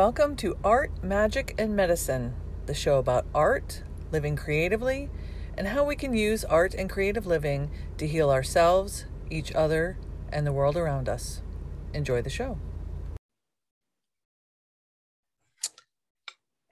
welcome to Art, Magic, and Medicine, the show about art, living creatively, and how we can use art and creative living to heal ourselves, each other, and the world around us. Enjoy the show.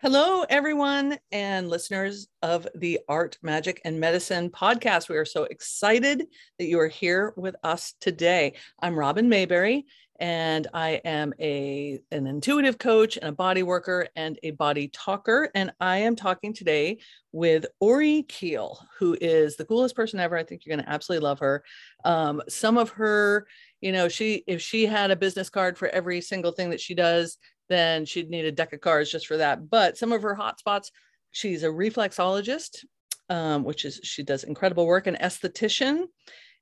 Hello, everyone, and listeners of the Art, Magic, and Medicine podcast. We are so excited that you are here with us today. I'm Robin Mayberry, and I am a an intuitive coach and a body worker and a body talker. And I am talking today with Ori Keil, who is the coolest person ever. I think you're going to absolutely love her. Um, some of her you know she if she had a business card for every single thing that she does then she'd need a deck of cards just for that. But some of her hotspots, she's a reflexologist, um, which is she does incredible work, an esthetician.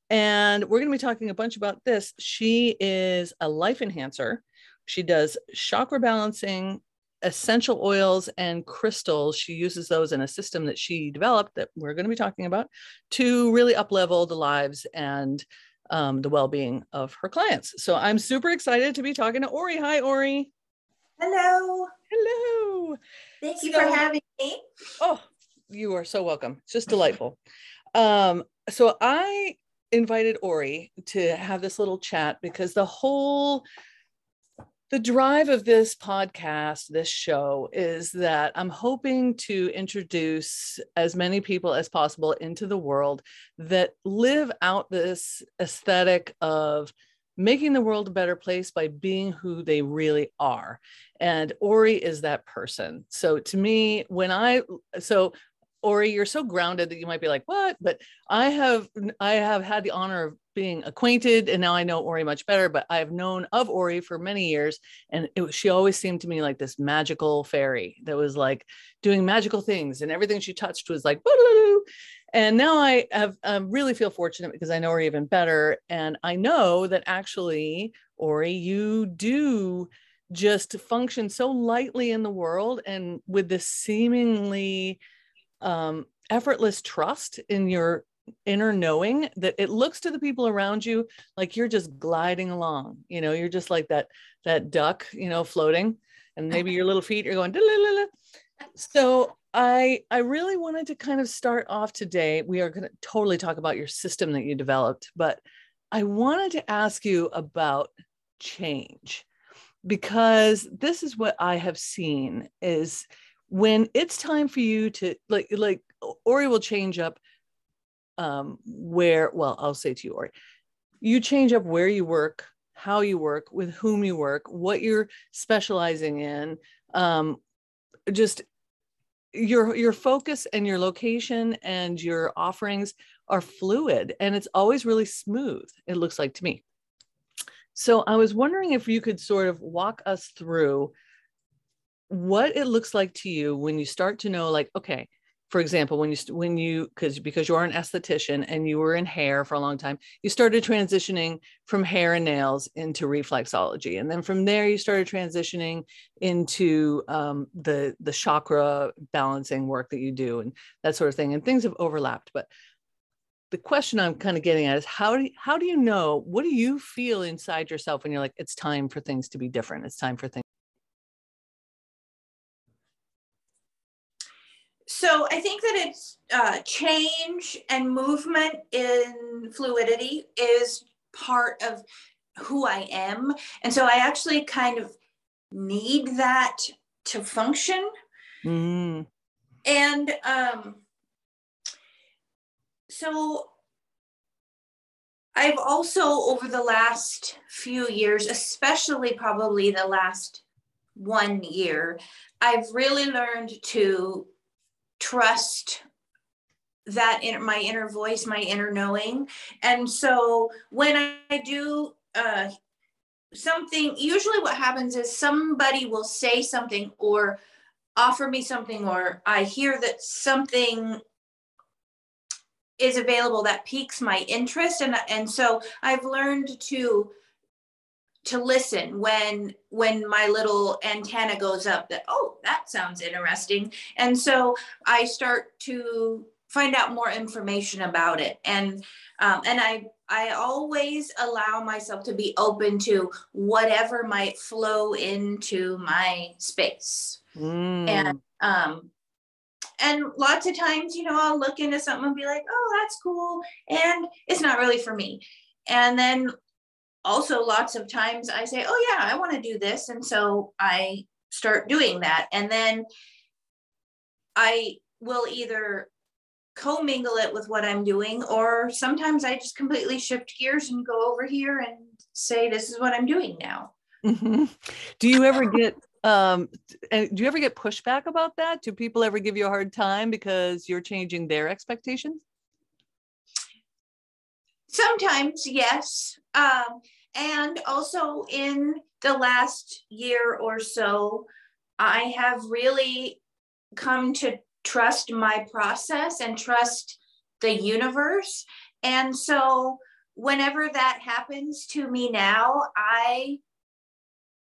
And we're going to be talking a bunch about this. She is a life enhancer. She does chakra balancing, essential oils, and crystals. She uses those in a system that she developed that we're going to be talking about to really uplevel the lives and um, the well-being of her clients. So I'm super excited to be talking to Ori. Hi, Ori. Hello. Hello. Thank you so, for having me. Oh, you are so welcome. It's just delightful. Um, so I invited Ori to have this little chat because the whole the drive of this podcast, this show, is that I'm hoping to introduce as many people as possible into the world that live out this aesthetic of making the world a better place by being who they really are. And Ori is that person. So to me, when I, so Ori, you're so grounded that you might be like, what? But I have, I have had the honor of being acquainted and now I know Ori much better, but I've known of Ori for many years. And it, she always seemed to me like this magical fairy that was like doing magical things and everything she touched was like, and now I have um, really feel fortunate because I know her even better. And I know that actually, Ori, you do just function so lightly in the world and with this seemingly um, effortless trust in your inner knowing that it looks to the people around you like you're just gliding along you know you're just like that that duck you know floating and maybe your little feet are going Da-la-la-la. so I I really wanted to kind of start off today. We are going to totally talk about your system that you developed, but I wanted to ask you about change because this is what I have seen is when it's time for you to like like Ori will change up um where well I'll say to you Ori you change up where you work how you work with whom you work what you're specializing in um just your your focus and your location and your offerings are fluid and it's always really smooth it looks like to me. So i was wondering if you could sort of walk us through what it looks like to you when you start to know like okay for example when you when you because because you're an esthetician and you were in hair for a long time you started transitioning from hair and nails into reflexology. And then from there you started transitioning into um, the the chakra balancing work that you do and that sort of thing. And things have overlapped. But the question i'm kind of getting at is how do you, how do you know what do you feel inside yourself when you're like it's time for things to be different. It's time for things so I think that it's uh, change and movement in fluidity is part of who I am. And so I actually kind of need that to function. Mm. And um, so I've also, over the last few years, especially probably the last one year, I've really learned to trust that in my inner voice, my inner knowing. And so when I do uh, something, usually what happens is somebody will say something or offer me something, or I hear that something is available that piques my interest. And, and so I've learned to to listen when when my little antenna goes up that oh that sounds interesting and so i start to find out more information about it and um, and i I always allow myself to be open to whatever might flow into my space. Mm. And um and lots of times, you know, I'll look into something and be like, oh, that's cool. And it's not really for me. And then also lots of times I say, oh yeah, I want to do this. And so I start doing that. And then I will either commingle it with what I'm doing, or sometimes I just completely shift gears and go over here and say, this is what I'm doing now. Mm-hmm. Do you ever get um do you ever get pushback about that? Do people ever give you a hard time because you're changing their expectations? Sometimes, yes. Um, and also in the last year or so, I have really come to trust my process and trust the universe. And so whenever that happens to me now, I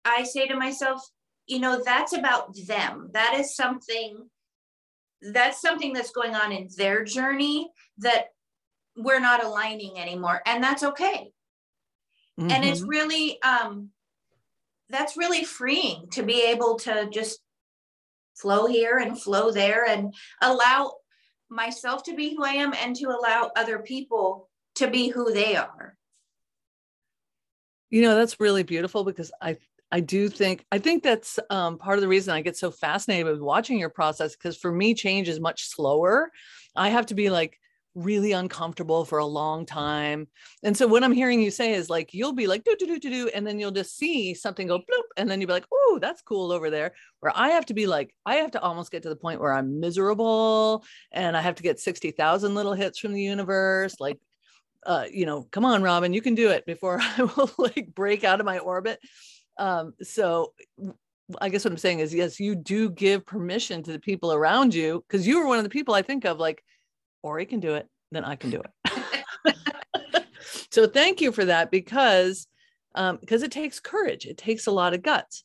I say to myself, you know, that's about them. That is something that's something that's going on in their journey that we're not aligning anymore and that's okay. Mm-hmm. And it's mm-hmm. really um that's really freeing to be able to just flow here and flow there and allow myself to be who I am and to allow other people to be who they are. You know, that's really beautiful because I I do think I think that's um, part of the reason I get so fascinated with watching your process because for me change is much slower. I have to be like really uncomfortable for a long time. And so what I'm hearing you say is like you'll be like do do do do do and then you'll just see something go bloop and then you'll be like, "Oh, that's cool over there." Where I have to be like I have to almost get to the point where I'm miserable and I have to get 60,000 little hits from the universe like uh you know, come on Robin, you can do it before I will like break out of my orbit. Um so I guess what I'm saying is, yes, you do give permission to the people around you because you were one of the people I think of like, Ori can do it, then I can do it. so thank you for that because um, because it takes courage. It takes a lot of guts,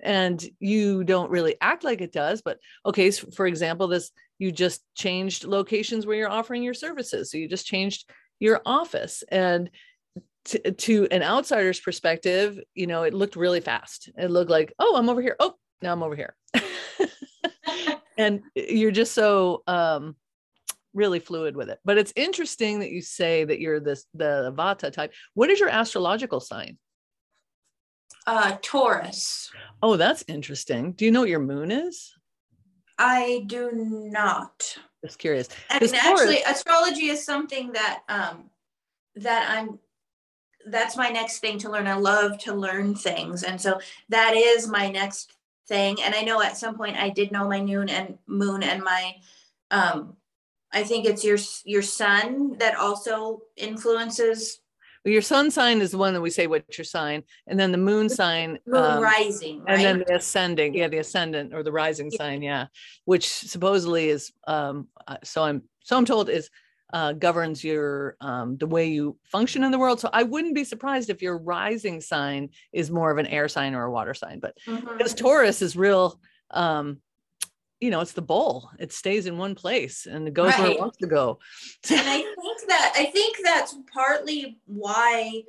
and you don't really act like it does. But okay, so for example, this you just changed locations where you're offering your services. So you just changed your office and to, to, an outsider's perspective, you know, it looked really fast. It looked like, oh, I'm over here. Oh, now I'm over here. and you're just so um, really fluid with it. But it's interesting that you say that you're this the Vata type. What is your astrological sign? Uh, Taurus. Oh, that's interesting. Do you know what your moon is? I do not. Just curious. And actually, Taurus, astrology is something that um, that I'm. That's my next thing to learn. I love to learn things, and so that is my next thing. And I know at some point I did know my noon and moon and my um, I think it's your your sun that also influences. Well, your sun sign is the one that we say what's your sign, and then the moon sign, moon um, rising, right? and then the ascending, yeah, the ascendant or the rising yeah. sign, yeah, which supposedly is. Um, uh, so I'm so I'm told is uh, governs your um, the way you function in the world. So I wouldn't be surprised if your rising sign is more of an air sign or a water sign, but mm-hmm. because Taurus is real um, you know, it's the bowl. It stays in one place and it goes right. where it wants to go. and I think that I think that's partly why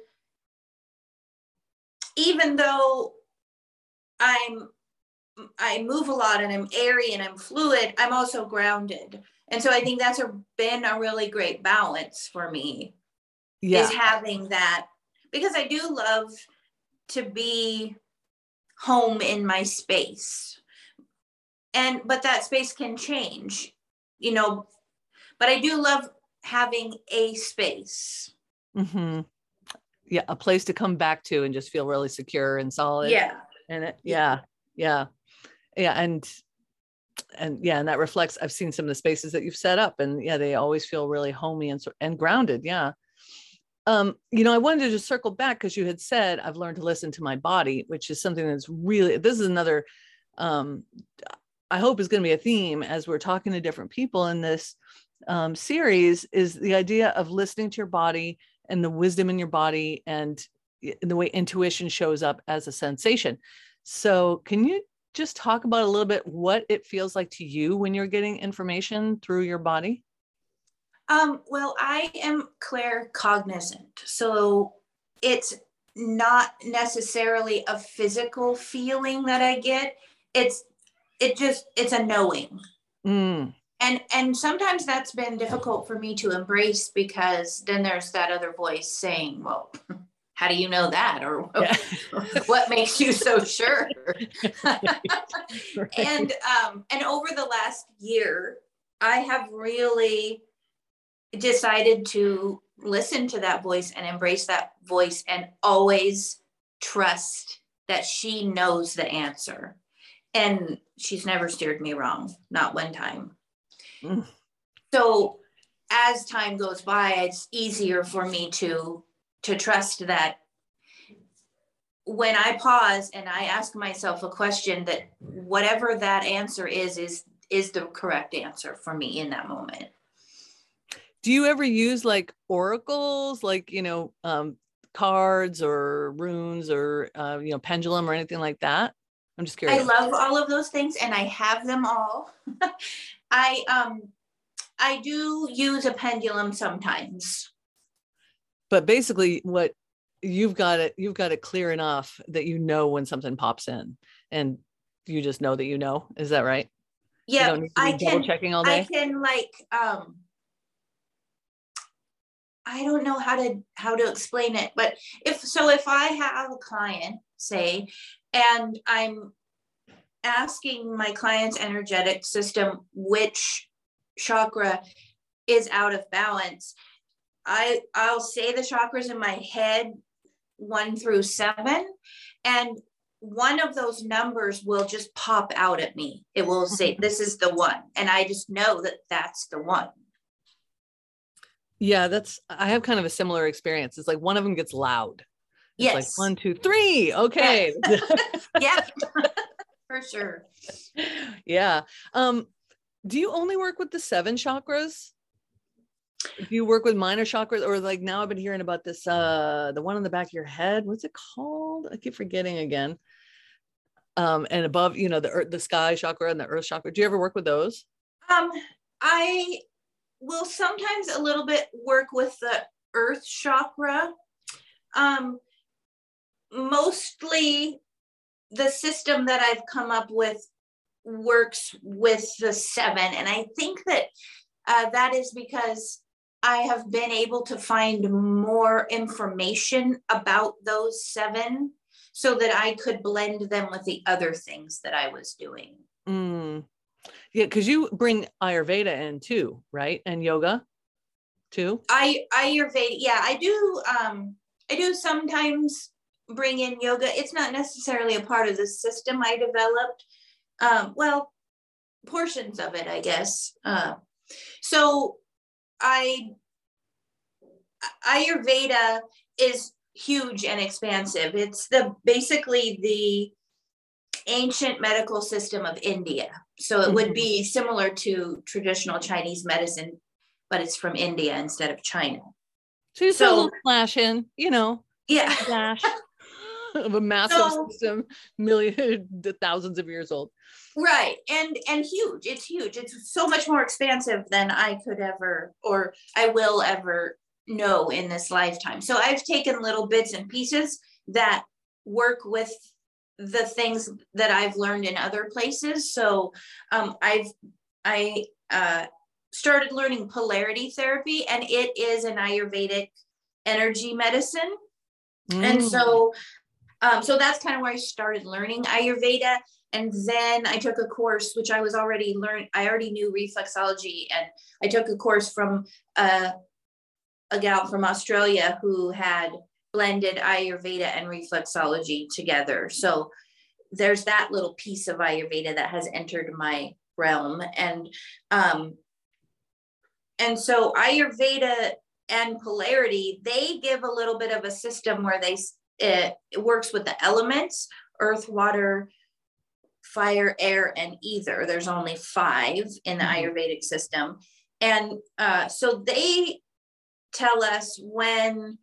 even though I'm I move a lot and I'm airy and I'm fluid, I'm also grounded. And so I think that's a, been a really great balance for me. Yeah. Is having that because I do love to be home in my space and but that space can change you know but i do love having a space. Mm-hmm. yeah a place to come back to and just feel really secure and solid. Yeah. And it yeah yeah. Yeah and and yeah and that reflects i've seen some of the spaces that you've set up and yeah they always feel really homey and and grounded yeah. Um, you know, I wanted to just circle back because you had said I've learned to listen to my body, which is something that's really this is another um, I hope is going to be a theme as we're talking to different people in this um, series is the idea of listening to your body and the wisdom in your body and the way intuition shows up as a sensation. So, can you just talk about a little bit what it feels like to you when you're getting information through your body? Um, well, I am claircognizant. So it's not necessarily a physical feeling that I get. It's it just it's a knowing. Mm. And and sometimes that's been difficult for me to embrace because then there's that other voice saying, well, how do you know that or yeah. what makes you so sure right. and um and over the last year i have really decided to listen to that voice and embrace that voice and always trust that she knows the answer. And she's never steered me wrong, not one time. Mm. So as time goes by, it's easier for me to to trust that when I pause and I ask myself a question that whatever that answer is is is the correct answer for me in that moment do you ever use like oracles like you know um, cards or runes or uh, you know pendulum or anything like that i'm just curious. i love all of those things and i have them all. I um i do use a pendulum sometimes. But basically what you've got it you've got it clear enough that you know when something pops in and you just know that you know. Is that right? Yeah i can checking all day? i can like um I don't know how to how to explain it, but if so, if I have a client, say, and I'm asking my client's energetic system which chakra is out of balance, I I'll say the chakras in my head, one through seven, and one of those numbers will just pop out at me. It will say, "This is the one," and I just know that that's the one. Yeah, that's I have kind of a similar experience. It's like one of them gets loud. Yes. like one, two, three. Okay. yeah. For sure. Yeah. Um, do you only work with the seven chakras? Do you work with minor chakras or like now I've been hearing about this uh the one on the back of your head. What's it called? I keep forgetting again. Um, and above, you know, the earth, the sky chakra and the earth chakra. Do you ever work with those? Um, I will sometimes a little bit work with the earth chakra. Um, mostly the system that I've come up with works with the seven. And I think that uh, that is because I have been able to find more information about those seven so that I could blend them with the other things that I was doing. Mm. Yeah, because you bring Ayurveda in too, right? And yoga too. I Ayurveda, yeah, I do. Um, I do sometimes bring in yoga. It's not necessarily a part of the system I developed. Um, well, portions of it, I guess. Uh, so I Ayurveda is huge and expansive. It's the basically the ancient medical system of India. So it mm-hmm. would be similar to traditional Chinese medicine, but it's from India instead of China. So so, a little flash in, you know, yeah, flash of a massive so, system, million, thousands of years old. Right, and and huge. It's huge. It's so much more expansive than I could ever, or I will ever know in this lifetime. So I've taken little bits and pieces that work with the things that I've learned in other places. So um, I've I uh, started learning polarity therapy, and it is an Ayurvedic energy medicine. Mm. And so, um, so that's kind of where I started learning Ayurveda. And then I took a course, which I was already learned. I already knew reflexology, and I took a course from uh, a gal from Australia who had blended Ayurveda and reflexology together. So there's that little piece of Ayurveda that has entered my realm. And um, and so Ayurveda and polarity, they give a little bit of a system where they it, it works with the elements, earth, water, fire, air, and ether. There's only five in the mm-hmm. Ayurvedic system. And uh, so they tell us when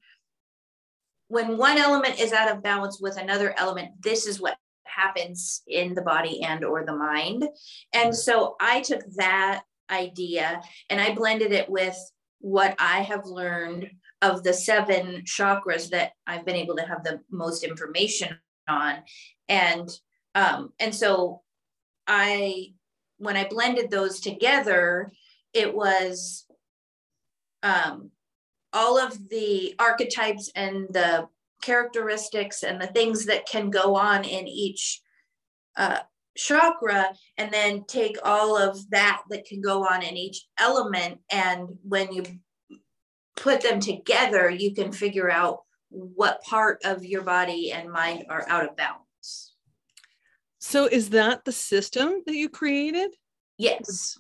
when one element is out of balance with another element, this is what happens in the body and or the mind. And so I took that idea and I blended it with what I have learned of the seven chakras that I've been able to have the most information on. And um, and so I when I blended those together, it was um, all of the archetypes and the characteristics and the things that can go on in each uh, chakra and then take all of that that can go on in each element and when you put them together you can figure out what part of your body and mind are out of balance. So is that the system that you created? Yes.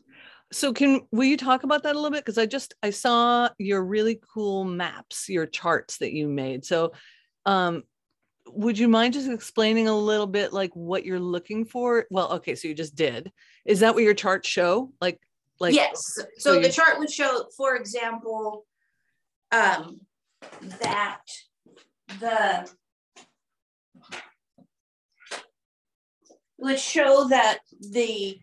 So can will you talk about that a little bit? Because i just i saw your really cool maps your charts that you made. So um would you mind just explaining a little bit like what you're looking for? Well okay so you just did. Is that what your charts show? Like like yes. so, so the chart would show for example um that the would show that the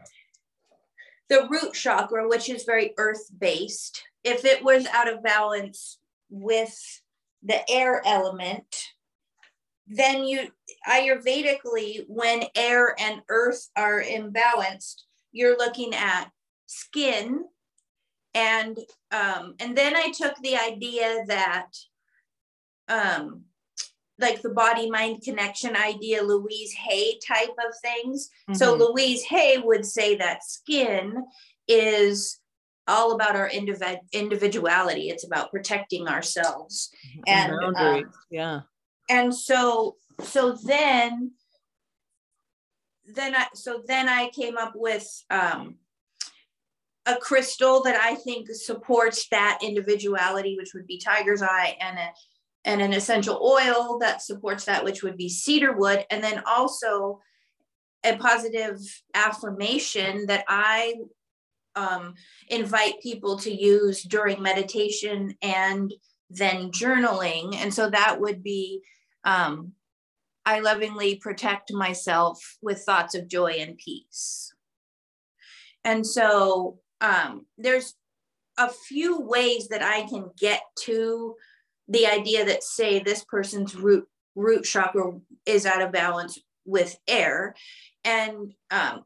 the root chakra which is very earth based if it was out of balance with the air element then you ayurvedically when air and earth are imbalanced you're looking at skin and um, and then i took the idea that um, like the body mind connection idea louise hay type of things. Mm-hmm. so louise hay would say that skin is all about our individ- individuality. It's about protecting ourselves and, and um, yeah. and so so then then I so then I came up with um, a crystal that I think supports that individuality, which would be tiger's eye, and a and an essential oil that supports that, which would be cedar wood, and then also a positive affirmation that I um, invite people to use during meditation and then journaling. And so that would be um, I lovingly protect myself with thoughts of joy and peace. And so um, there's a few ways that I can get to the idea that, say, this person's root root chakra is out of balance with air, and um,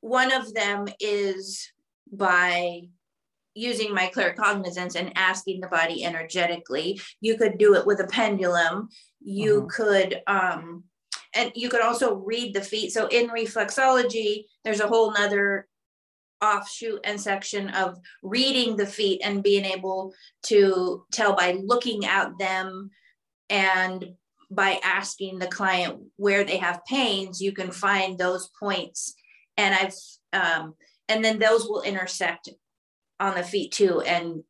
one of them is by using my claircognizance and asking the body energetically. You could do it with a pendulum. You mm-hmm. could, um, and you could also read the feet. So in reflexology, there's a whole nother offshoot and section of reading the feet and being able to tell by looking at them and by asking the client where they have pains, you can find those points. And I've, um, and then those will intersect on the feet too and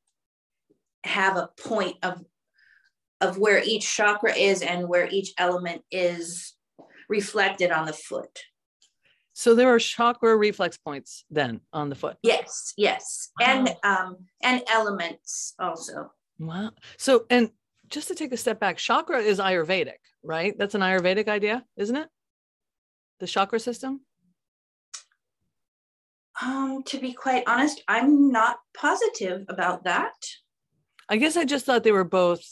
have a point of of where each chakra is and where each element is reflected on the foot. So there are chakra reflex points then on the foot. Yes, yes. Wow. And um and elements also. Wow. So and just to take a step back, chakra is Ayurvedic, right? That's an Ayurvedic idea, isn't it? The chakra system? Um, to be quite honest, I'm not positive about that. I guess I just thought they were both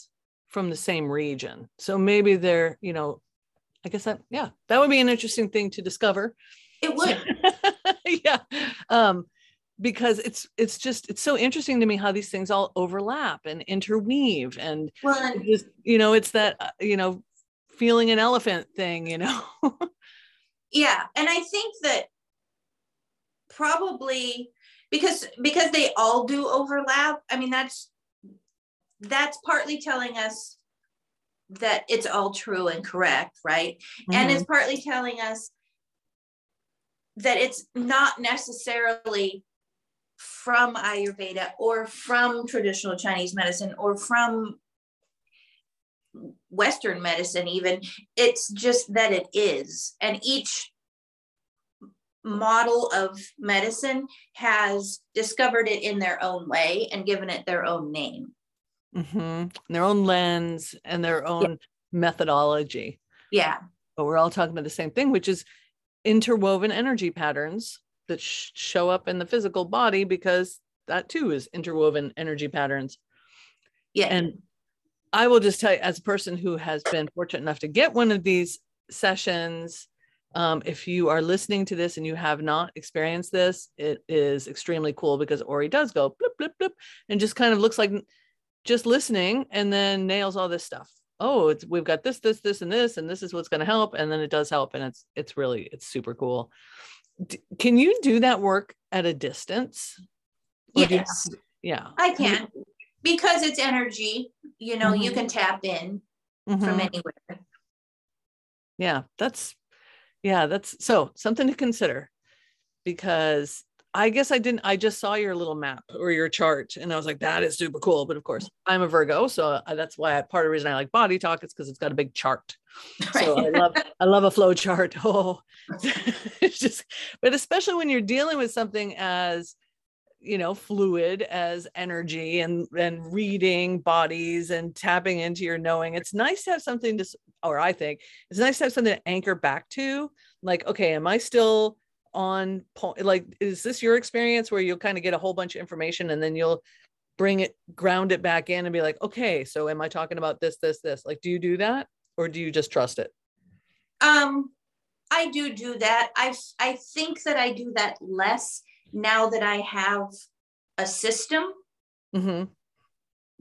from the same region. So maybe they're, you know, I guess that, yeah, that would be an interesting thing to discover. It would. yeah. Um, because it's it's just it's so interesting to me how these things all overlap and interweave and well just you know it's that uh, you know feeling an elephant thing you know yeah and i think that probably because because they all do overlap i mean that's that's partly telling us that it's all true and correct right mm-hmm. and it's partly telling us that it's not necessarily from ayurveda or from traditional chinese medicine or from western medicine even it's just that it is and each model of medicine has discovered it in their own way and given it their own name. Mm-hmm. Their own lens and their own yeah. methodology. Yeah. But we're all talking about the same thing, which is interwoven energy patterns that sh- show up in the physical body because that too is interwoven energy patterns. Yeah. And I will just tell you, as a person who has been fortunate enough to get one of these sessions, um, if you are listening to this and you have not experienced this, it is extremely cool because Ori does go blip, blip, blip, and just kind of looks like just listening and then nails all this stuff. Oh, it's we've got this, this, this, and this, and this is what's going to help. And then it does help. And it's it's really it's super cool. D- can you do that work at a distance? yes. To, yeah. I can because it's energy, you know, mm-hmm. you can tap in mm-hmm. from anywhere. Yeah, that's yeah, that's so something to consider because I guess I didn't. I just saw your little map or your chart, and I was like, "That is super cool." But of course, I'm a Virgo, so that's why I, part of the reason I like Body Talk is because it's got a big chart. Right. So I love I love a flow chart. Oh, it's just, but especially when you're dealing with something as you know fluid as energy and and reading bodies and tapping into your knowing it's nice to have something to or i think it's nice to have something to anchor back to like okay am i still on point like is this your experience where you'll kind of get a whole bunch of information and then you'll bring it ground it back in and be like okay so am i talking about this this this? Like do you do that or do you just trust it? Um i do do that. I i think that i do that less now that i have a system. Mm-hmm.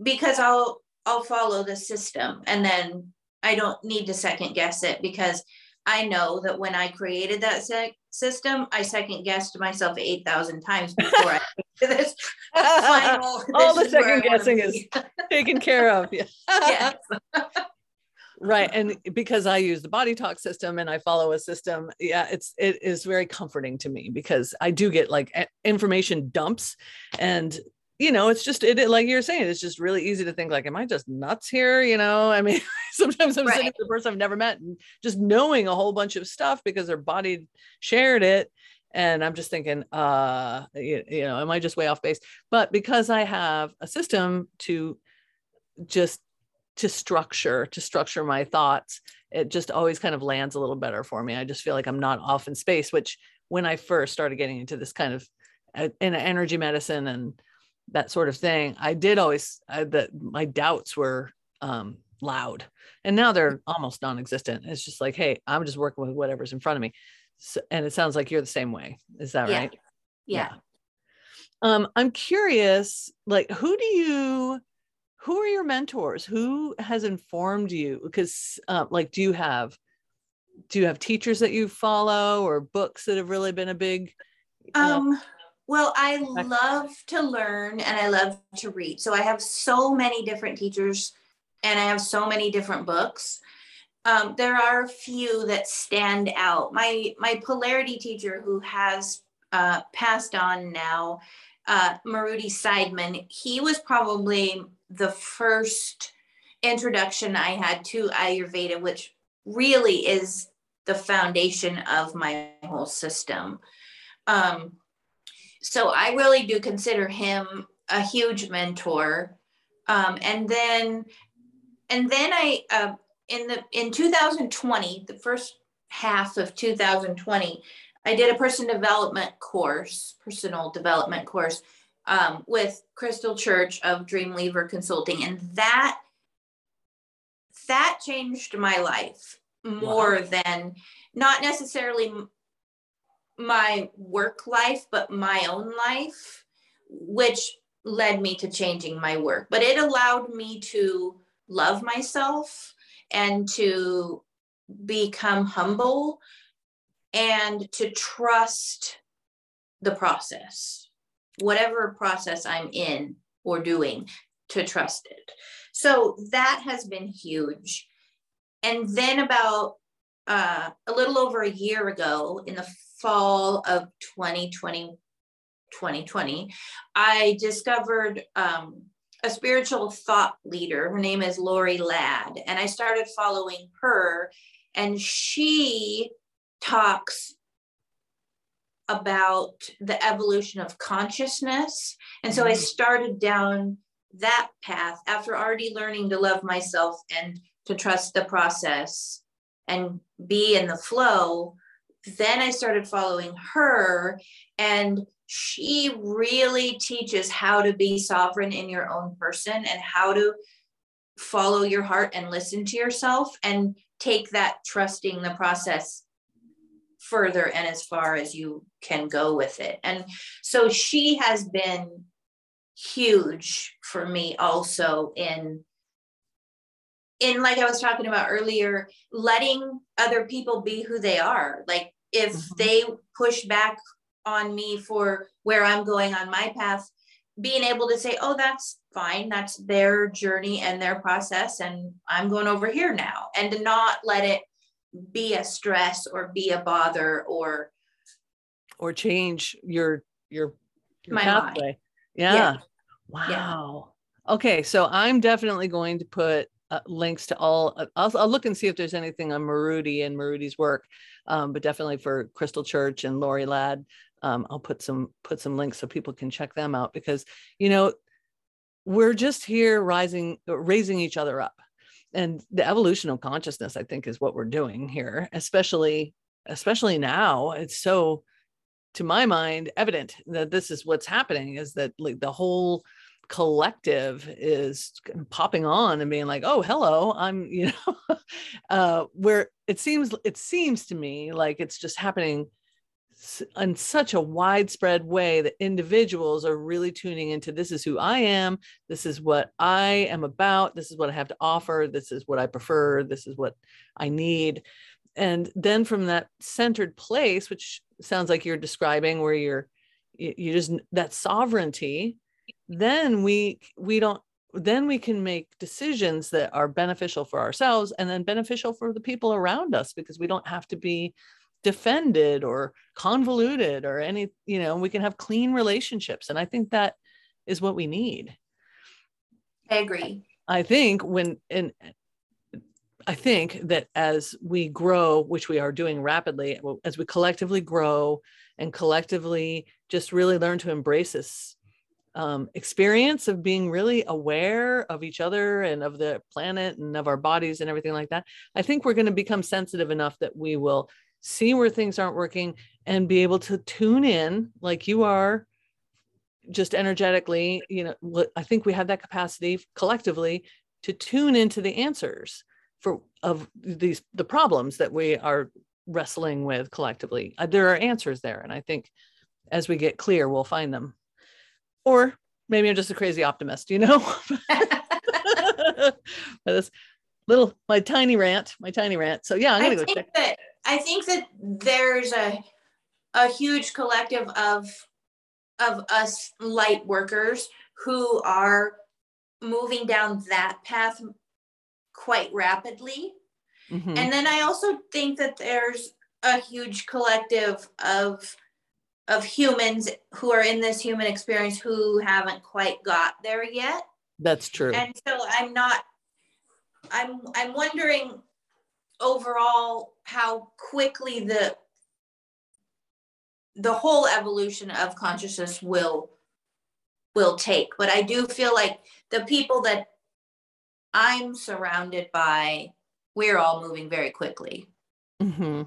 because i'll i'll follow the system and then i don't need to second guess it because I know that when I created that system, I second guessed myself 8,000 times before I this final. All the second guessing is taken care of. Yeah. yes. right. And because I use the body talk system and I follow a system, yeah, it's, it is very comforting to me because I do get like information dumps and you know, it's just it, like you're saying, it's just really easy to think like, am I just nuts here? You know, I mean, sometimes I'm right. sitting with a person I've never met and just knowing a whole bunch of stuff because their body shared it. And I'm just thinking, uh, you, you know, am I just way off base? But because I have a system to just to structure, to structure my thoughts, it just always kind of lands a little better for me. I just feel like I'm not off in space, which when I first started getting into this kind of uh, in energy medicine and that sort of thing i did always I, that my doubts were um, loud. And now they're almost non-existent. It's just like hey i'm just working with whatever's in front of me. So, and it sounds like you're the same way. Is that yeah. right yeah. yeah. Um i'm curious like who do you who are your mentors? Who has informed you? Because uh, like do you have do you have teachers that you follow or books that have really been a big um well, I love to learn and I love to read. So I have so many different teachers and I have so many different books. Um, there are a few that stand out. My my polarity teacher who has uh, passed on now, uh, Maruti Seidman, he was probably the first introduction I had to Ayurveda, which really is the foundation of my whole system. Um, so I really do consider him a huge mentor. Um, and then, and then I, uh, in the in 2020, the first half of 2020, I did a person development course, personal development course um, with Crystal Church of Dreamweaver Consulting, and that that changed my life more wow. than not necessarily my work life, but my own life, which led me to changing my work. But it allowed me to love myself and to become humble and to trust the process, whatever process I'm in or doing, to trust it. So that has been huge. And then about uh, a little over a year ago, in the fall of 2020, 2020, I discovered um, a spiritual thought leader. Her name is Lori Ladd. And I started following her, and she talks about the evolution of consciousness. And so I mm-hmm. started down that path after already learning to love myself and to trust the process and be in the flow then I started following her, and she really teaches how to be sovereign in your own person and how to follow your heart and listen to yourself and take that trusting the process further and as far as you can go with it. And so she has been huge for me also in in like I was talking about earlier, letting other people be who they are. Like if mm-hmm. they push back on me for where I'm going on my path, being able to say, oh, that's fine. That's their journey and their process. And I'm going over here now. And to not let it be a stress or be a bother or or change your your, your my pathway. Yeah. yeah. Wow. Yeah. Okay. So I'm definitely going to put uh, links to all. Uh, I'll, I'll, look and see if there's anything on Maruti and Maruti's work, um, but definitely for Crystal Church and Lori Ladd, um, I'll put some put some links so people can check them out because you know we're just here rising raising each other up, and the evolution of consciousness I think is what we're doing here, especially especially now. It's so to my mind evident that this is what's happening is that like the whole collective is popping on and being like oh hello i'm you know uh where it seems it seems to me like it's just happening in such a widespread way that individuals are really tuning into this is who I am, this is what I am about, this is what I have to offer, this is what I prefer, this is what I need. And then from that centered place, which sounds like you're describing, where you're you just that sovereignty then we we don't then we can make decisions that are beneficial for ourselves and then beneficial for the people around us because we don't have to be defended or convoluted or any you know we can have clean relationships. And i think that is what we need. I agree. I think when and i think that as we grow which we are doing rapidly as we collectively grow and collectively just really learn to embrace this um, experience of being really aware of each other and of the planet and of our bodies and everything like that, I think we're going to become sensitive enough that we will see where things aren't working and be able to tune in like you are just energetically you know i think we have that capacity collectively to tune into the answers for of these the problems that we are wrestling with collectively. Uh, there are answers there and i think as we get clear we'll find them or maybe i'm just a crazy optimist you know this little my tiny rant my tiny rant so yeah i'm gonna I go check that I think that there's a a huge collective of of us light workers who are moving down that path quite rapidly. Mm-hmm. And then I also think that there's a huge collective of of humans who are in this human experience who haven't quite got there yet. That's true. And so I'm not I'm I'm wondering overall how quickly the the whole evolution of consciousness will will take but i do feel like the people that i'm surrounded by we're all moving very quickly mm-hmm.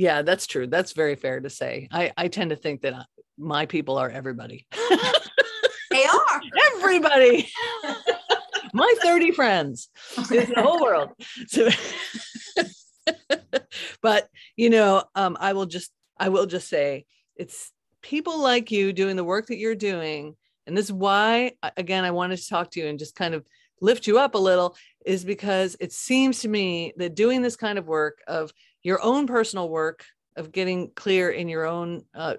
Yeah that's true. That's very fair to say. I i tend to think that my people are everybody. They are. Everybody. My 30 friends. In the whole world. So but you know um, i will just i will just say it's people like you doing the work that you're doing and this is why again i wanted to talk to you and just kind of lift you up a little is because it seems to me that doing this kind of work of your own personal work of getting clear in your own uh,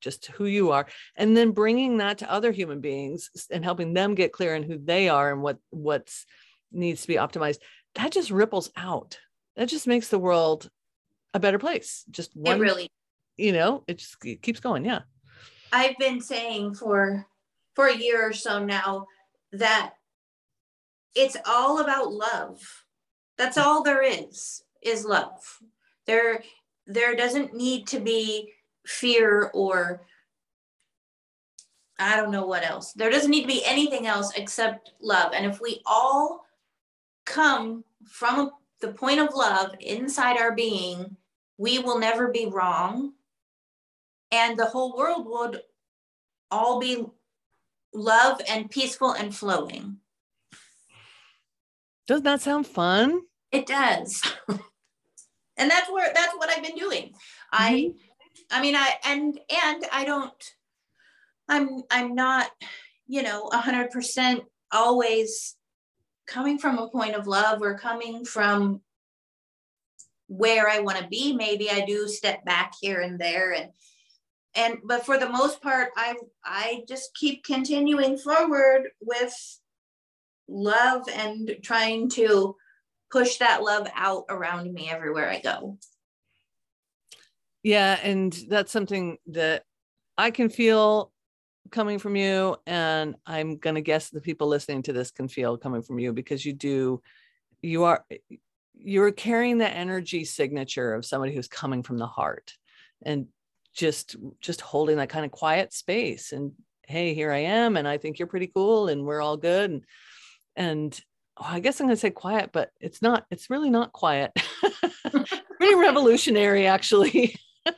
just who you are and then bringing that to other human beings and helping them get clear in who they are and what what's needs to be optimized that just ripples out. That just makes the world a better place. Just one it really you know it just it keeps going yeah. I've been saying for for a year or so now that it's all about love. That's all there is is love there there doesn't need to be fear or I don't know what else. There doesn't need to be anything else except love. And if we all come from the point of love inside our being, we will never be wrong. And the whole world would all be love and peaceful and flowing. Doesn't that sound fun? It does. and that's where that's what I've been doing. Mm-hmm. I I mean I and and I don't I'm I'm not, you know, a hundred percent always coming from a point of love or coming from where I want to be. Maybe I do step back here and there and and but for the most part I I just keep continuing forward with love and trying to push that love out around me everywhere I go. Yeah, and that's something that I can feel coming from you and I'm going to guess the people listening to this can feel coming from you because you do you are you're carrying the energy signature of somebody who's coming from the heart and just just holding that kind of quiet space and hey here i am and i think you're pretty cool and we're all good and and oh, i guess i'm going to say quiet but it's not it's really not quiet. Pretty revolutionary actually.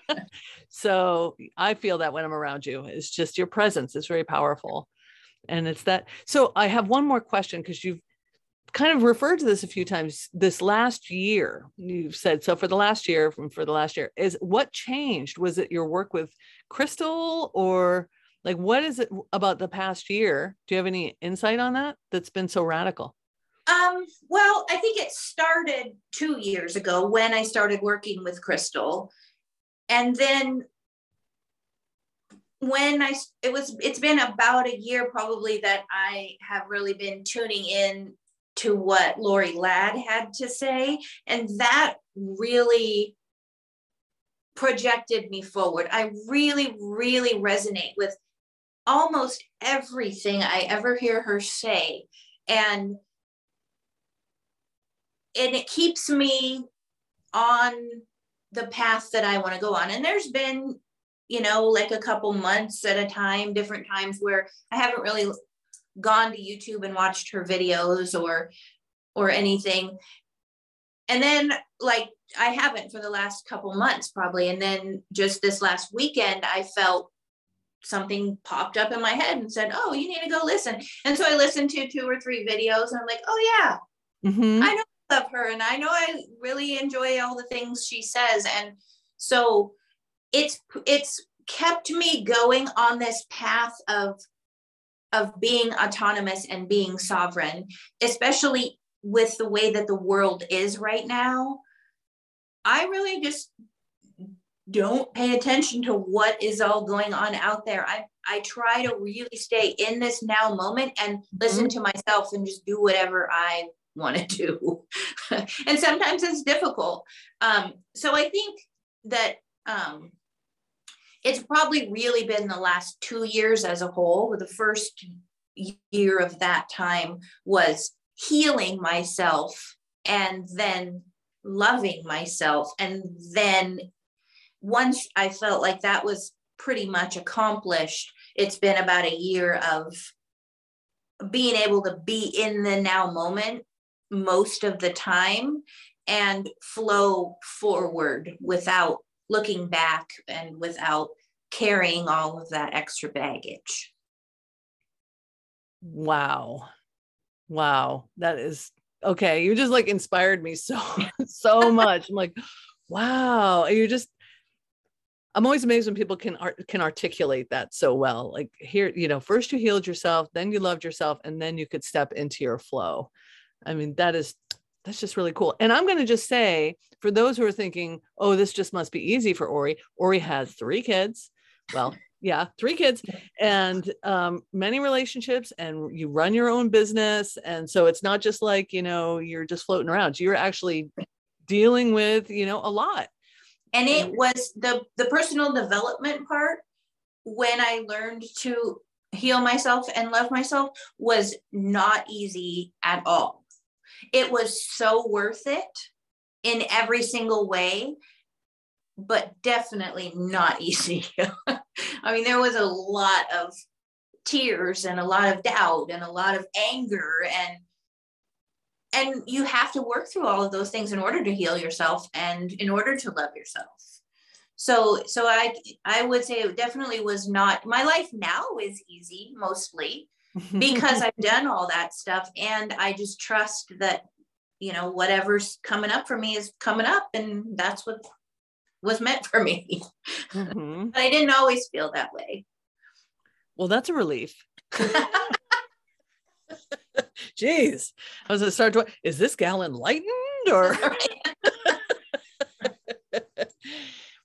So i feel that when i'm around you it's just your presence is very powerful. And it's that so i have one more question because you've kind of referred to this a few times this last year you've said so for the last year from for the last year is what changed? Was it your work with crystal or like what is it about the past year? Do you have any insight on that that's been so radical um, well i think it started two years ago when i started working with crystal and then when i it was it's been about a year probably that i have really been tuning in to what Lorie Ladd had to say. And that really projected me forward. I really, really resonate with almost everything I ever hear her say. And and it keeps me on the path that I want to go on. And there's been, you know, like a couple months at a time, different times where I haven't really gone to YouTube and watched her videos or or anything. And then like I haven't for the last couple months probably and then just this last weekend I felt something popped up in my head and said, "Oh, you need to go listen." And so I listened to two or three videos and I'm like, "Oh yeah. Mm-hmm. I know love her and I know I really enjoy all the things she says." And so it's it's kept me going on this path of of being autonomous and being sovereign, especially with the way that the world is right now. I really just don't pay attention to what is all going on out there. I, I try to really stay in this now moment and listen mm-hmm. to myself and just do whatever I want to do. and sometimes it's difficult. Um, so I think that um, it's probably really been the last two years as a whole. The first year of that time was healing myself and then loving myself. And then once I felt like that was pretty much accomplished, it's been about a year of being able to be in the now moment most of the time and flow forward without looking back and without carrying all of that extra baggage. Wow. Wow. That is okay. You just like inspired me so, so much. I'm like, wow. You're just, I'm always amazed when people can art, can articulate that so well. Like here, you know, first you healed yourself, then you loved yourself, and then you could step into your flow. I mean, that is that's just really cool. And I'm going to just say for those who are thinking, oh, this just must be easy for Ori, Ori has three kids. Well, yeah, three kids and um, many relationships, and you run your own business. And so it's not just like, you know, you're just floating around. You're actually dealing with, you know, a lot. And it was the the personal development part when I learned to heal myself and love myself was not easy at all it was so worth it in every single way, but definitely not easy. I mean, there was a lot of tears and a lot of doubt and a lot of anger and and you have to work through all of those things in order to heal yourself and in order to love yourself so so i i would say it definitely was not my life now is easy mostly because i've done all that stuff and i just trust that you know whatever's coming up for me is coming up and that's what was meant for me mm-hmm. but i didn't always feel that way well that's a relief Jeez, I was gonna start to. Is this gal enlightened or?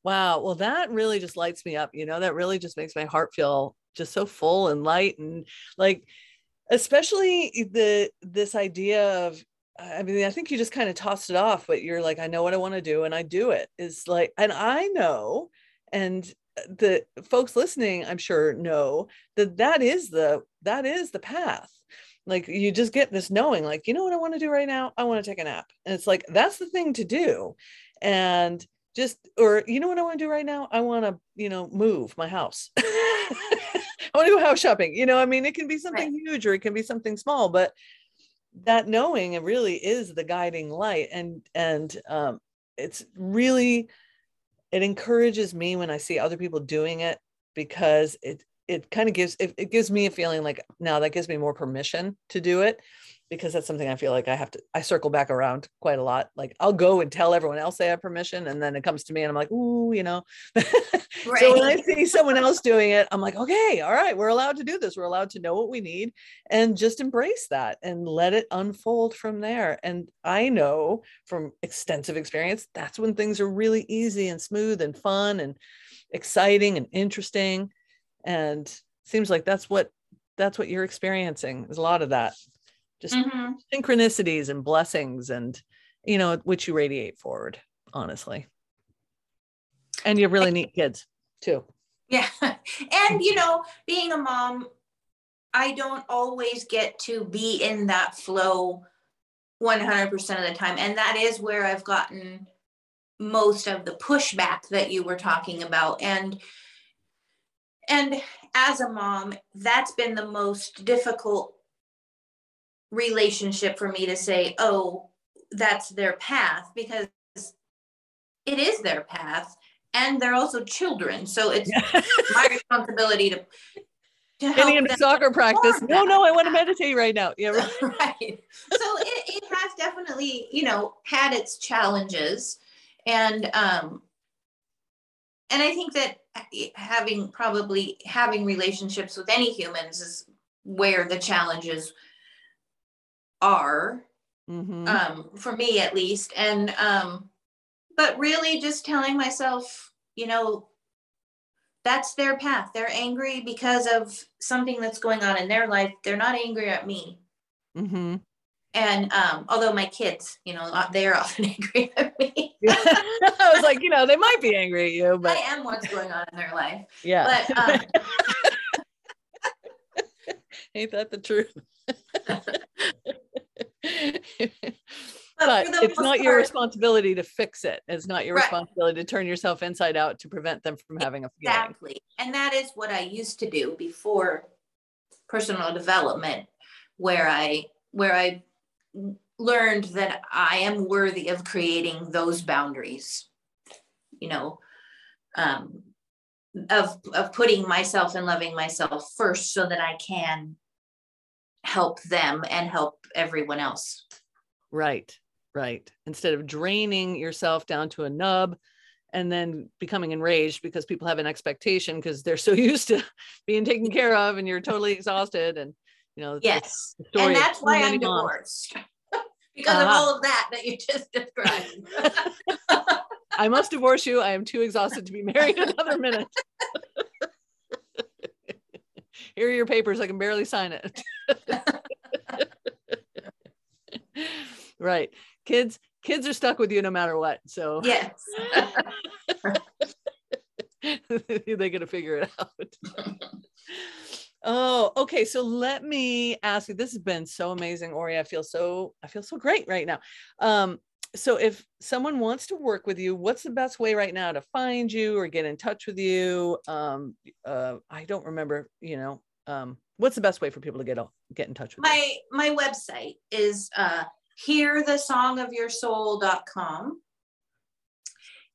wow. Well, that really just lights me up. You know, that really just makes my heart feel just so full and light and like, especially the this idea of. I mean, I think you just kind of tossed it off, but you're like, I know what I want to do, and I do it. Is like, and I know, and uh, the folks listening, I'm sure know that that is the that is the path. Like you just get this knowing like you know what i want to do right now? I want to take a nap. And it's like that's the thing to do. And just or you know what i want to do right now? I want to you know move my house i want to go house shopping you know i mean it can be something right. huge or it can be something small but that knowing it really is the guiding light and and um it's really it encourages me when i see other people doing it because it it kind of gives it, it gives me a feeling like now that gives me more permission to do it because that's something I feel like I have to I circle back around quite a lot. Like I'll go and tell everyone else they have permission and then it comes to me and I'm like, ooh, you know. Right. so when I see someone else doing it, I'm like, okay, all right, we're allowed to do this. We're allowed to know what we need and just embrace that and let it unfold from there. And I know from extensive experience, that's when things are really easy and smooth and fun and exciting and interesting and seems like that's what that's what you're experiencing there's a lot of that just mm-hmm. synchronicities and blessings and you know which you radiate forward honestly. And you have really neat kids too. Yeah. And you know being a mom i don't always get to be in that flow 100% of the time. And that is where i've gotten most of the pushback that you were talking about. And and as a mom, that's been the most difficult relationship for me to say, oh, that's their path because it is their path and they're also children. So it's my responsibility to. to Getting into soccer practice. No, no, I want to meditate right now. Yeah, right. right. So it, it has definitely, you know, had its challenges. And um, and I think that having probably having relationships with any humans is where the challenges are mm-hmm. um, for me at least and um, but really just telling myself you know that's their path they're angry because of something that's going on in their life they're not angry at me mm-hmm. And um, although my kids, you know, they're often angry at me. I was like, you know, they might be angry at you, but I am what's going on in their life. Yeah. But um... ain't that the truth? but, it's not part, your responsibility to fix it. It's not your right. responsibility to turn yourself inside out to prevent them from having a feeling. Exactly. And that is what I used to do before personal development, where I where I learned that I am worthy of creating those boundaries, you know, um, of, of putting myself and loving myself first so that I can help them and help everyone else. Right, right. Instead of draining yourself down to a nub and then becoming enraged because people have an expectation because they're so used to being taken care of and you're totally exhausted and you know yes and that's why i'm divorced. Because uh-huh. of all of that that you just described. I must divorce you. I am too exhausted to be married another minute. Here are your papers. I can barely sign it right kids kids are stuck with you no matter what so yes they're gonna figure it out Oh, okay. So let me ask you. This has been so amazing, Ori. I feel so I feel so great right now. Um, so if someone wants to work with you, what's the best way right now to find you or get in touch with you? Um, uh, I don't remember. You know, um, what's the best way for people to get get in touch with my you? my website is uh, hearthesongofyoursoul.com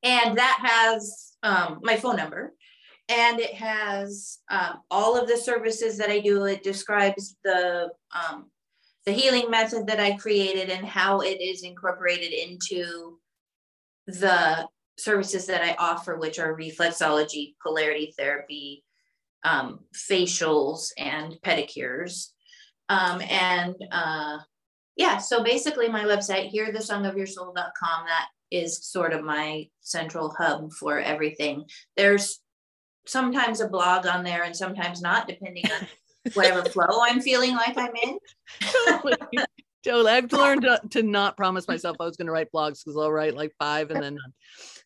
and that has um, my phone number and it has um, all of the services that I do. It describes the um, the healing method that I created and how it is incorporated into the services that I offer, which are reflexology, polarity therapy, um, facials, and pedicures. Um, and uh, yeah, so basically, my website, hearthesongofyoursoul.com, that is sort of my central hub for everything. There's sometimes a blog on there and sometimes not, depending on whatever flow I'm feeling like I'm in. totally. totally. I've learned to, to, not promise myself I was going to write blogs because I'll write like five and then none.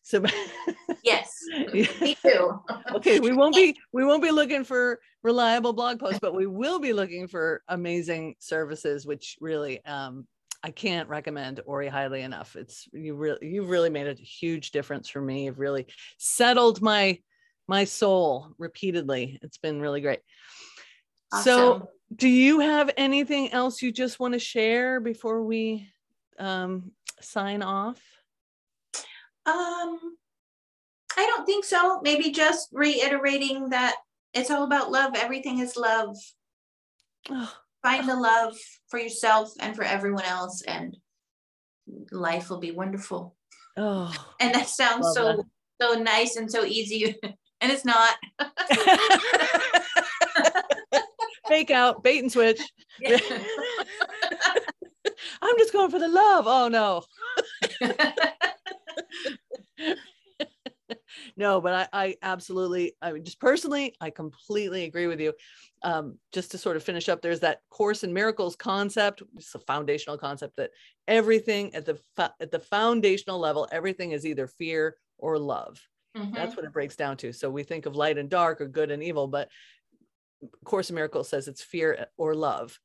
So yes, me too. okay, we won't be we won't be looking for reliable blog posts, but we will be looking for amazing services, which really um, I can't recommend Ori highly enough. It's you really you've really made a huge difference for me. You've really settled my my soul repeatedly. It's been really great. Awesome. So, do you have anything else you just want to share before we um, sign off? Um, I don't think so. Maybe just reiterating that it's all about love. Everything is love. Oh. Find the love for yourself and for everyone else, and life will be wonderful. Oh, and that sounds so that. so nice and so easy and it's not. Fake out, bait and switch. Yeah. I'm just going for the love. Oh no. no, but I, I absolutely, I mean, just personally, I completely agree with you. Um, just to sort of finish up, there's that Course in Miracles concept. It's a foundational concept that everything at the at the foundational level, everything is either fear or love. Mm-hmm. That's what it breaks down to. So we think of light and dark or good and evil, but Course in Miracles says it's fear or love,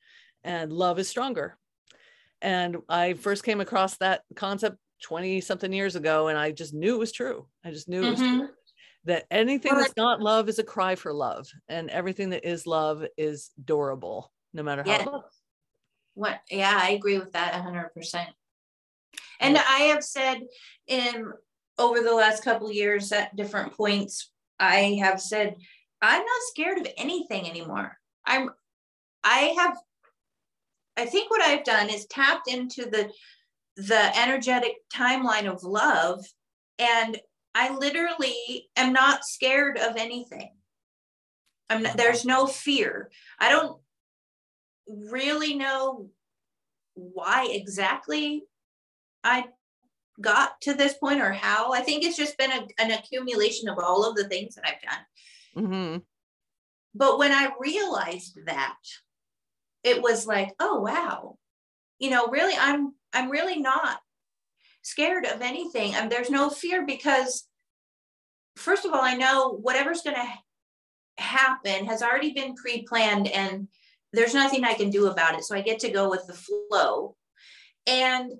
and love is stronger. And I first came across that concept 20 something years ago, and I just knew it was true. I just knew it was mm-hmm. true. That anything well, that's not love is a cry for love, and everything that is love is durable, no matter how. Yeah. What? Yeah, I agree with that 100%. And I have said in over the last couple years at different points, I have said, I'm not scared of anything anymore. I'm, I have, I think what I've done is tapped into the, the energetic timeline of love. And I literally am not scared of anything. I'm not, there's no fear. I don't really know why exactly I got to this point or how. I think it's just been a, an accumulation of all of the things that I've done. Mm-hmm. But when I realized that, it was like, oh wow, you know, really, I'm I'm really not scared of anything. And there's no fear because, first of all, I know whatever's going to happen has already been pre-planned, and there's nothing I can do about it. So I get to go with the flow. And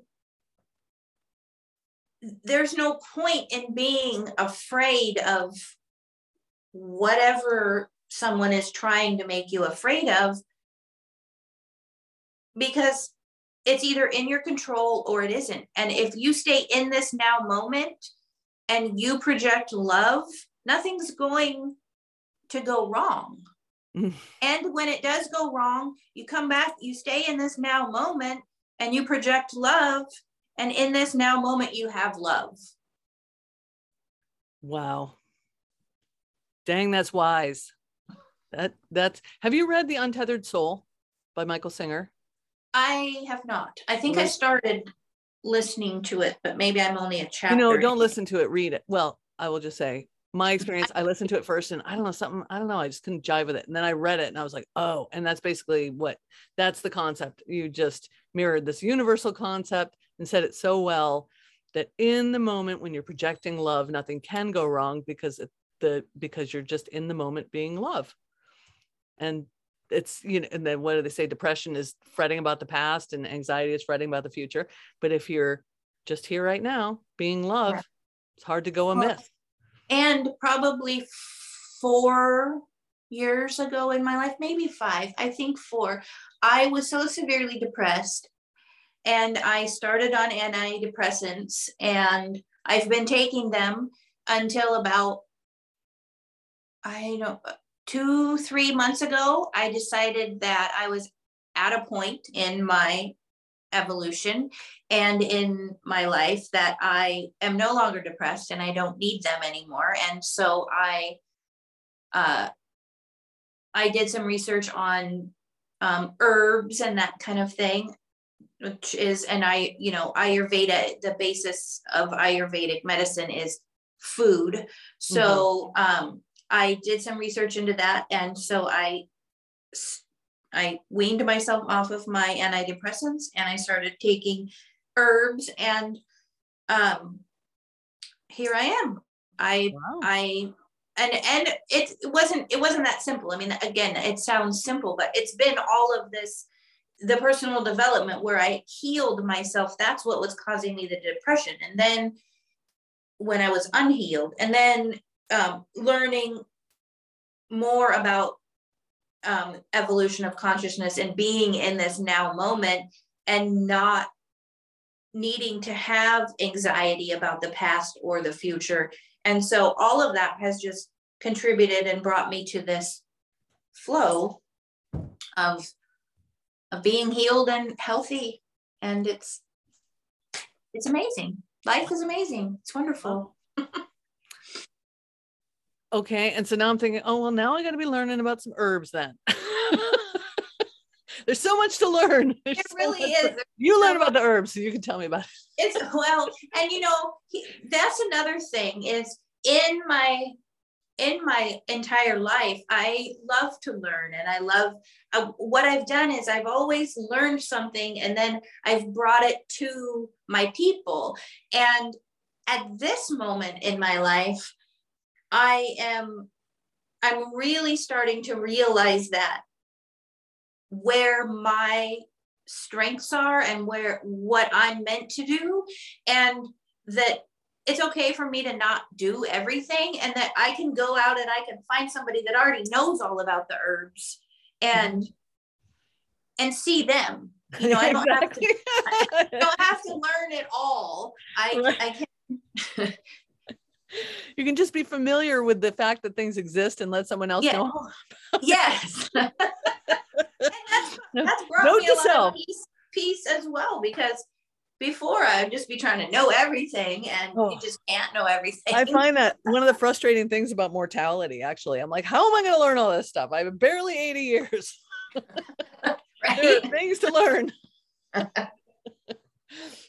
there's no point in being afraid of whatever someone is trying to make you afraid of because it's either in your control or it isn't. And if you stay in this now moment and you project love, nothing's going to go wrong. Mm. And when it does go wrong, you come back, you stay in this now moment and you project love and in this now moment, you have love. Wow. Dang, that's wise. That that's have you read The Untethered Soul by Michael Singer? I have not. I think I started listening to it, but maybe I'm only a chapter. You know, don't listen to it, read it. Well, I will just say my experience, I listened to it first and I don't know, something, I don't know, I just couldn't jive with it. And then I read it and I was like, oh, and that's basically what that's the concept. You just mirrored this universal concept and said it so well that in the moment when you're projecting love, nothing can go wrong because the because you're just in the moment being love. And it's you know, and then what do they say? Depression is fretting about the past and anxiety is fretting about the future. But if you're just here right now, being love, yeah. it's hard to go amiss. And probably four years ago in my life, maybe five, I think four, I was so severely depressed and I started on antidepressants and I've been taking them until about, I don't, two, three months ago, I decided that I was at a point in my evolution and in my life that I am no longer depressed and I don't need them anymore. And so I, uh, I did some research on um, herbs and that kind of thing, which is, and I, you know, Ayurveda, the basis of Ayurvedic medicine is food. So mm-hmm. um, I did some research into that. And so I, I weaned myself off of my antidepressants and I started taking herbs and um, here I am. I, wow. I and and it, it wasn't it wasn't that simple i mean again it sounds simple but it's been all of this the personal development where i healed myself that's what was causing me the depression and then when i was unhealed and then um, learning more about um, evolution of consciousness and being in this now moment and not needing to have anxiety about the past or the future and so all of that has just contributed and brought me to this flow of, of being healed and healthy. And it's it's amazing. Life is amazing. It's wonderful. Okay. And so now I'm thinking, oh well, now I got to be learning about some herbs then. There's so much to learn. There's it really is. You learn about the herbs, so you can tell me about it. It's well, and you know, that's another thing is in my in my entire life i love to learn and i love uh, what i've done is i've always learned something and then i've brought it to my people and at this moment in my life i am i'm really starting to realize that where my strengths are and where what i'm meant to do and that it's okay for me to not do everything and that I can go out and I can find somebody that already knows all about the herbs and and see them. You know, I don't exactly. have to I don't have to learn it all. I right. I can you can just be familiar with the fact that things exist and let someone else yeah. know. yes. that's, that's brought Note me a lot of peace, peace as well because before I'd just be trying to know everything and oh. you just can't know everything. I find that one of the frustrating things about mortality, actually. I'm like, how am I going to learn all this stuff? I'm barely 80 years. right? Things to learn.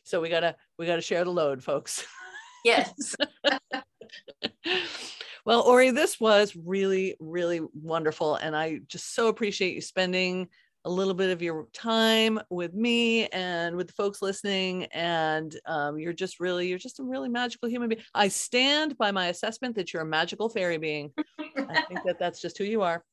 so we gotta we gotta share the load, folks. Yes. well, Ori, this was really, really wonderful. And I just so appreciate you spending a little bit of your time with me and with the folks listening. And um, you're just really, you're just a really magical human being. I stand by my assessment that you're a magical fairy being. I think that that's just who you are.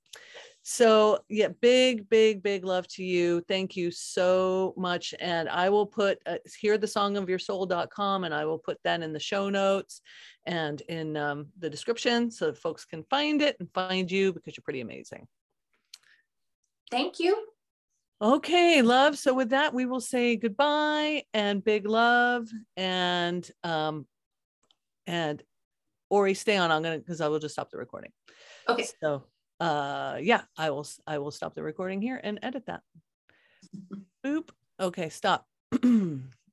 So, yeah, big, big, big love to you. Thank you so much. And I will put uh, hear the song of your soul.com and I will put that in the show notes and in um, the description so that folks can find it and find you because you're pretty amazing. Thank you. Okay, love. So with that, we will say goodbye and big love and um and Ori, stay on. I'm gonna because I will just stop the recording. Okay. So uh yeah, I will I will stop the recording here and edit that. Boop. Okay, stop. stop.